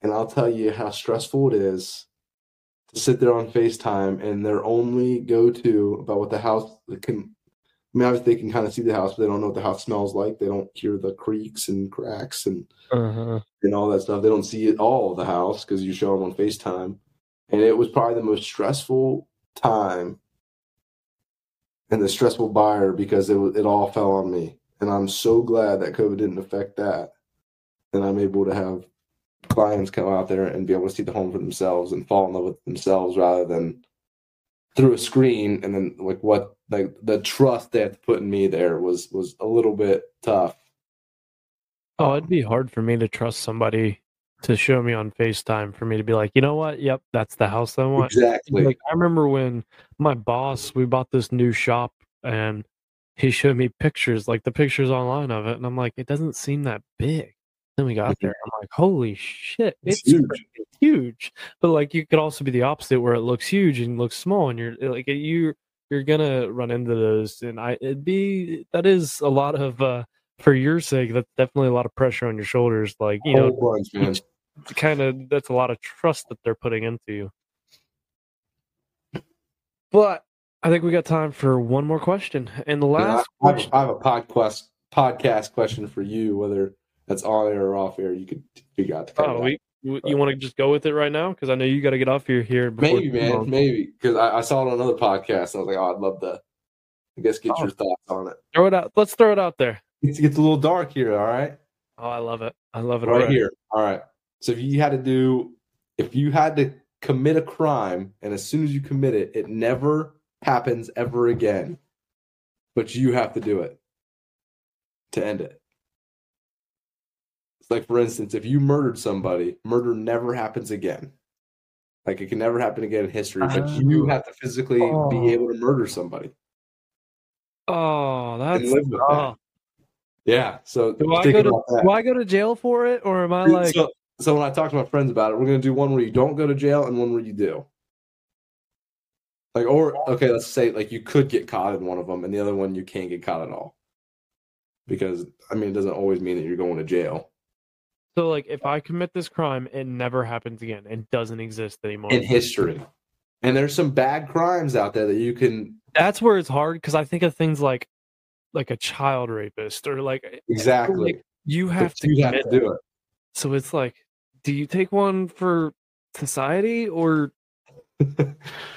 and I'll tell you how stressful it is sit there on FaceTime and their only go to about what the house can. I mean, obviously they can kind of see the house, but they don't know what the house smells like. They don't hear the creaks and cracks and Uh-huh. and all that stuff. They don't see it all of the house because you show them on FaceTime. And it was probably the most stressful time and the stressful buyer because it it all fell on me. And I'm so glad that COVID didn't affect that. And I'm able to have clients come out there and be able to see the home for themselves and fall in love with themselves rather than through a screen and then like what like the trust they have to put in me there was was a little bit tough. Oh, it'd be hard for me to trust somebody to show me on FaceTime for me to be like, you know what? Yep, that's the house I want. Exactly. Like I remember when my boss, we bought this new shop and he showed me pictures, like the pictures online of it, and I'm like, it doesn't seem that big. Then we got there, I'm like, holy shit, It's it's, huge. huge. But like, you could also be the opposite, where it looks huge and looks small, and you're like, you you're gonna run into those, and I it'd be that is a lot of uh for your sake, that's definitely a lot of pressure on your shoulders. Like you know, bunch, man. kind of that's a lot of trust that they're putting into you. But I think we got time for one more question. And the Yeah, last I, I have question, a, I have a podcast podcast question for you, whether that's on air or off air. You could figure out. The oh, we, you want to just go with it right now? Because I know you got to get off here here. Maybe, man, long. maybe because I, I saw it on another podcast. And I was like, oh, I'd love to. I guess get Oh. your thoughts on it. Throw it out. Let's throw it out there. It gets a little dark here. All right, Oh, I love it. I love it right already. here. All right. So if you had to do, if you had to commit a crime, and as soon as you commit it, it never happens ever again, but you have to do it to end it. It's like, for instance, if you murdered somebody, murder never happens again. Like it can never happen again in history, but you Oh. have to physically Oh. be able to murder somebody Oh, and that's. live with that. Oh. Yeah. So Do I go to. Do I go to jail for it, or am I like? so, so when I talk to my friends about it, we're gonna do one where you don't go to jail and one where you do. Like, or okay, let's say like you could get caught in one of them, and the other one you can't get caught at all. Because I mean, it doesn't always mean that you're going to jail So like, if I commit this crime, it never happens again. and doesn't exist anymore. in history. And there's some bad crimes out there that you can That's where it's hard because I think of things like like a child rapist or like exactly. like, you have but to you have to do it. So it's like, do you take one for society or?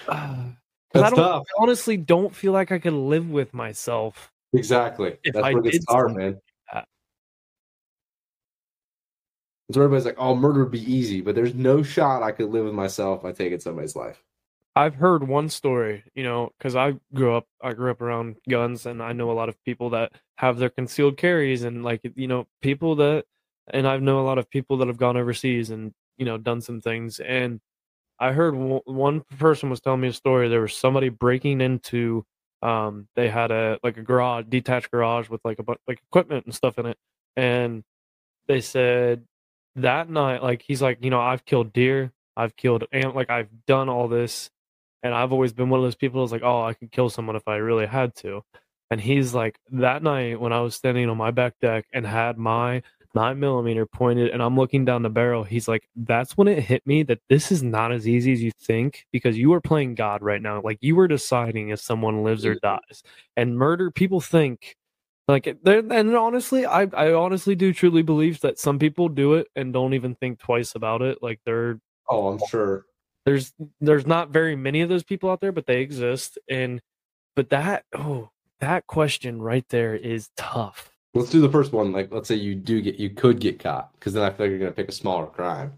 Uh, I That's don't tough. I honestly don't feel like I could live with myself. Exactly. That's I where gets hard, man. That. So everybody's like, "Oh, murder would be easy," but there's no shot I could live with myself by taking somebody's life. I've heard one story, you know, because I grew up, I grew up around guns, and I know a lot of people that have their concealed carries, and like, you know, people that, and I know a lot of people that have gone overseas and you know done some things, and I heard w- one person was telling me a story. There was somebody breaking into, um, they had a like a garage, detached garage with like a bunch like equipment and stuff in it, and they said that night, like he's like, you know, I've killed deer, I've killed and like I've done all this, and I've always been one of those people who's like, oh, I could kill someone if I really had to. And he's like, that night when I was standing on my back deck and had my nine millimeter pointed and I'm looking down the barrel, he's like, that's when it hit me that this is not as easy as you think because you are playing God right now. Like you are deciding if someone lives or mm-hmm. dies. And murder, people think like there and honestly, I I honestly do truly believe that some people do it and don't even think twice about it. Like they're Oh, I'm sure. there's there's not very many of those people out there but they exist and but that oh that question right there is tough Let's do the first one. Like, let's say you do get, you could get caught, because then I feel like you're gonna pick a smaller crime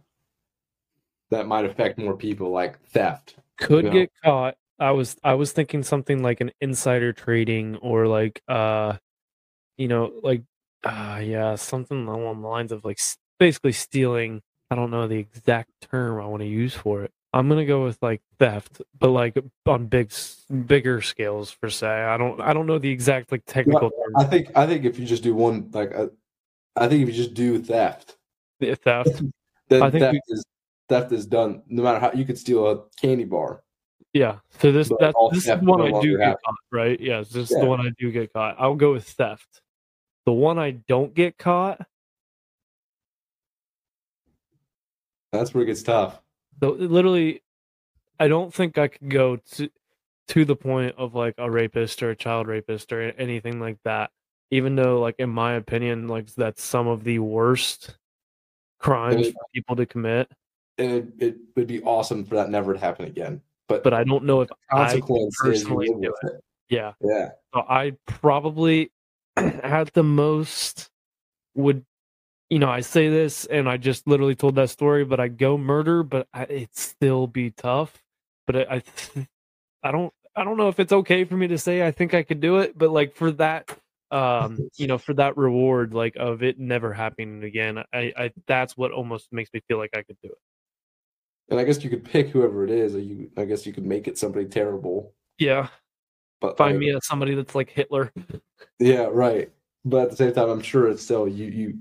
that might affect more people, like theft. could No. get caught i was i was thinking something like an insider trading or like uh you know like uh yeah something along the lines of like basically stealing i don't know the exact term i want to use for it i'm gonna go with like theft but like on big bigger scales per se i don't i don't know the exact like technical term I think, I think if you just do one, like, uh, I think if you just do theft, the theft then I think theft we- is theft is done. No matter how you could steal a candy bar. Yeah. So this But that this is the one no I do get caught, right? Yes, this is Yeah. the one I do get caught. I'll go with theft. The one I don't get caught, That's where it gets tough. So literally I don't think I could go to to the point of like a rapist or a child rapist or anything like that. Even though like in my opinion, like that's some of the worst crimes It- for people to commit. And it, it would be awesome for that never to happen again. But, But I don't know if I consequence is you personally do with it. yeah. Yeah. So I probably at the most would, you know, I say this and I just literally told that story, but I go murder, but I, it'd still be tough. But I, I, I don't, I don't know if it's okay for me to say I think I could do it, but like for that, um, you know, for that reward, like of it never happening again, I, I, that's what almost makes me feel like I could do it. And I guess you could pick whoever it is, or you I guess you could make it somebody terrible. Yeah, But find like, me as somebody that's like Hitler. Yeah, right. But at the same time, I'm sure it's still you. You,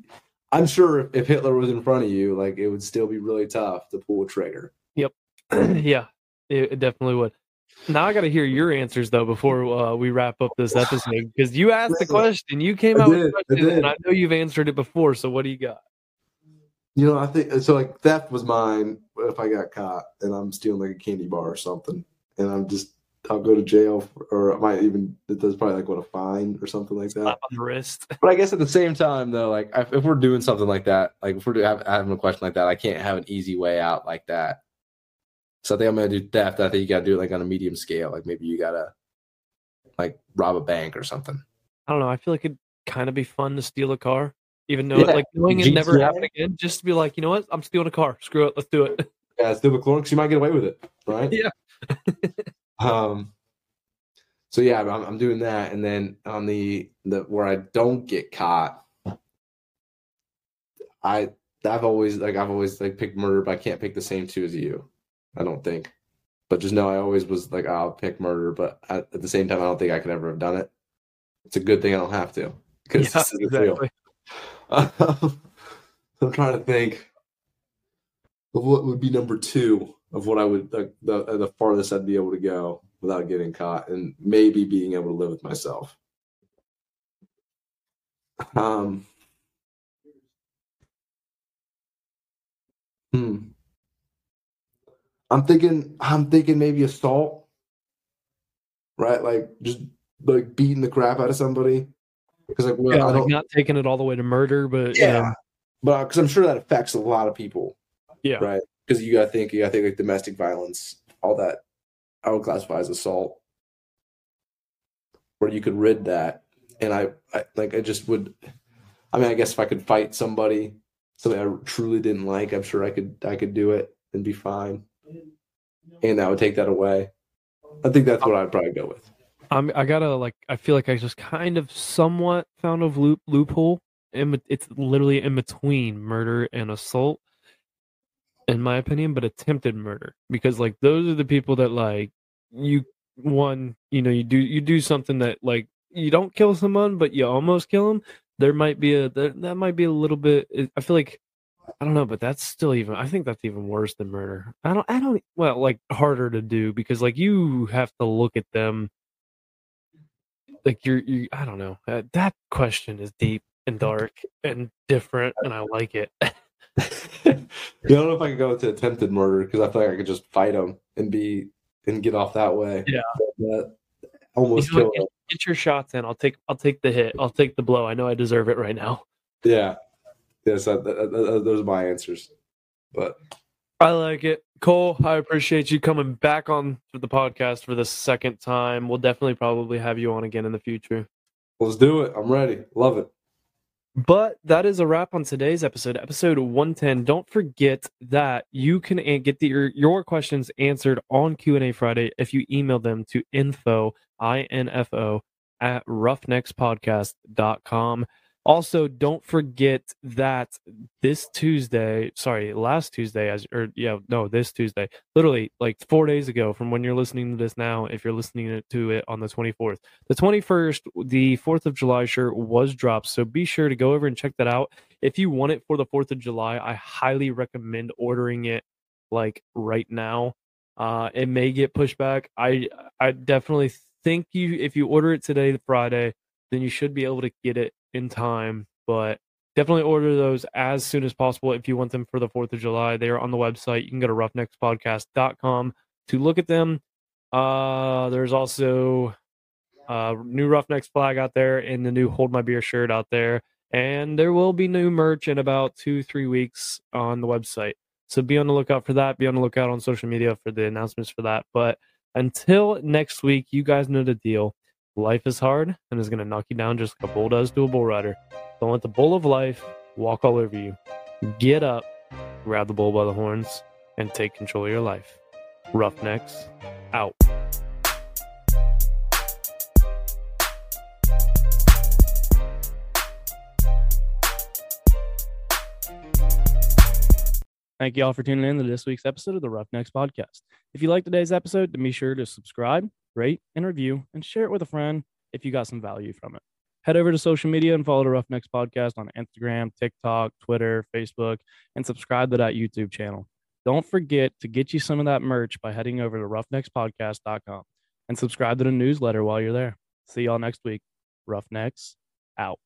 I'm sure if, Hitler was in front of you, like it would still be really tough to pull a trigger. Yep. yeah, it, it definitely would. Now I got to hear your answers though before uh, we wrap up this episode because you asked the question, you came out with did, a I question, and. I know you've answered it before. So what do you got? You know, I think so. Like theft was mine. If I got caught and I'm stealing like a candy bar or something, and I'm just I'll go to jail, or I might even there's probably like what a fine or something like that. Slap on the wrist. But I guess at the same time, though, like if if we're doing something like that, like if we're do- have, having a question like that, I can't have an easy way out like that. So I think I'm gonna do theft. I think you gotta do it like on a medium scale. Like maybe you gotta like rob a bank or something. I don't know. I feel like it'd kind of be fun to steal a car, even though Yeah, like knowing it never GTA. happen again. Just to be like, you know what? I'm stealing a car. Screw it. Let's do it. Yeah, steal the clone because you might get away with it, right? Yeah. um. So yeah, I'm, I'm doing that, and then on the the where I don't get caught, I I've always like I've always like picked murder, but I can't pick the same two as you. I don't think. But just know I always was like I'll pick murder, but at, at the same time I don't think I could ever have done it. It's a good thing I don't have to because Yeah, this isn't real. exactly. I'm trying to think of what would be number two of what I would like the the farthest I'd be able to go without getting caught and maybe being able to live with myself. Um. Hmm. I'm thinking I'm thinking maybe assault. Right? Like just like beating the crap out of somebody. Because like, well, Yeah, I like don't not taking it all the way to murder, but yeah. yeah, But because I'm sure that affects a lot of people. yeah. Right. Because you gotta think, you gotta think like domestic violence, all that I would classify as assault. Where you could rid that. And I, I like I just would I mean, I guess if I could fight somebody, something I truly didn't like, I'm sure I could I could do it and be fine. And that would take that away. I think that's what I'd probably go with. I'm I gotta like I feel like I just kind of somewhat found a loop loophole. Bet- it's literally in between murder and assault, in my opinion, but attempted murder because like those are the people that like you one you know you do you do something that like you don't kill someone but you almost kill them. There might be a there, that might be a little bit. I feel like I don't know, but that's still even. I think that's even worse than murder. I don't. I don't. Well, like harder to do because like you have to look at them. Like you're. You. I don't know. Uh, that question is deep and dark and different, and I like it. I don't know if I could go to attempted murder because I feel like I could just fight him and be and get off that way. Yeah. But almost You kill them. Get your shots in. I'll take. I'll take the hit. I'll take the blow. I know I deserve it right now. Yeah. Yes, that, uh, that, uh, that- uh, that- those are my answers. But I like it. Cole, I appreciate you coming back on the podcast for the second time. We'll definitely probably have you on again in the future. let's do it. I'm ready. Love it. But that is a wrap on today's episode, episode 110. Don't forget that you can get the, your, your questions answered on Q&A Friday if you email them to info, I-N-F-O, at roughneckspodcast.com. Also, don't forget that this Tuesday, sorry, last Tuesday, as or yeah, no, this Tuesday, literally like four days ago from when you're listening to this now, if you're listening to it on the 24th, the 21st, the 4th of July shirt was dropped. So be sure to go over and check that out. If you want it for the 4th of July, I highly recommend ordering it like right now. Uh, it may get pushed back. I I definitely think you if you order it today, Friday, then you should be able to get it in time. But definitely order those as soon as possible if you want them for the 4th of July. They are on the website. You can go to roughneckspodcast.com to look at them. Uh, there's also uh, new Roughnecks flag out there and the new Hold My Beer shirt out there. And there will be new merch in about two, three weeks on the website. So be on the lookout for that. Be on the lookout on social media for the announcements for that. But until next week, you guys know the deal. Life is hard and is going to knock you down just like a bull does to a bull rider. Don't let the bull of life walk all over you. Get up, grab the bull by the horns, and take control of your life. Roughnecks, out. Thank you all for tuning in to this week's episode of the Roughnecks Podcast. If you like today's episode, then be sure to subscribe, rate, and review, and share it with a friend if you got some value from it. Head over to social media and follow the Roughnecks Podcast on Instagram, TikTok, Twitter, Facebook, and subscribe to that YouTube channel. Don't forget to get you some of that merch by heading over to roughneckspodcast.com and subscribe to the newsletter while you're there. See y'all next week. Roughnecks out.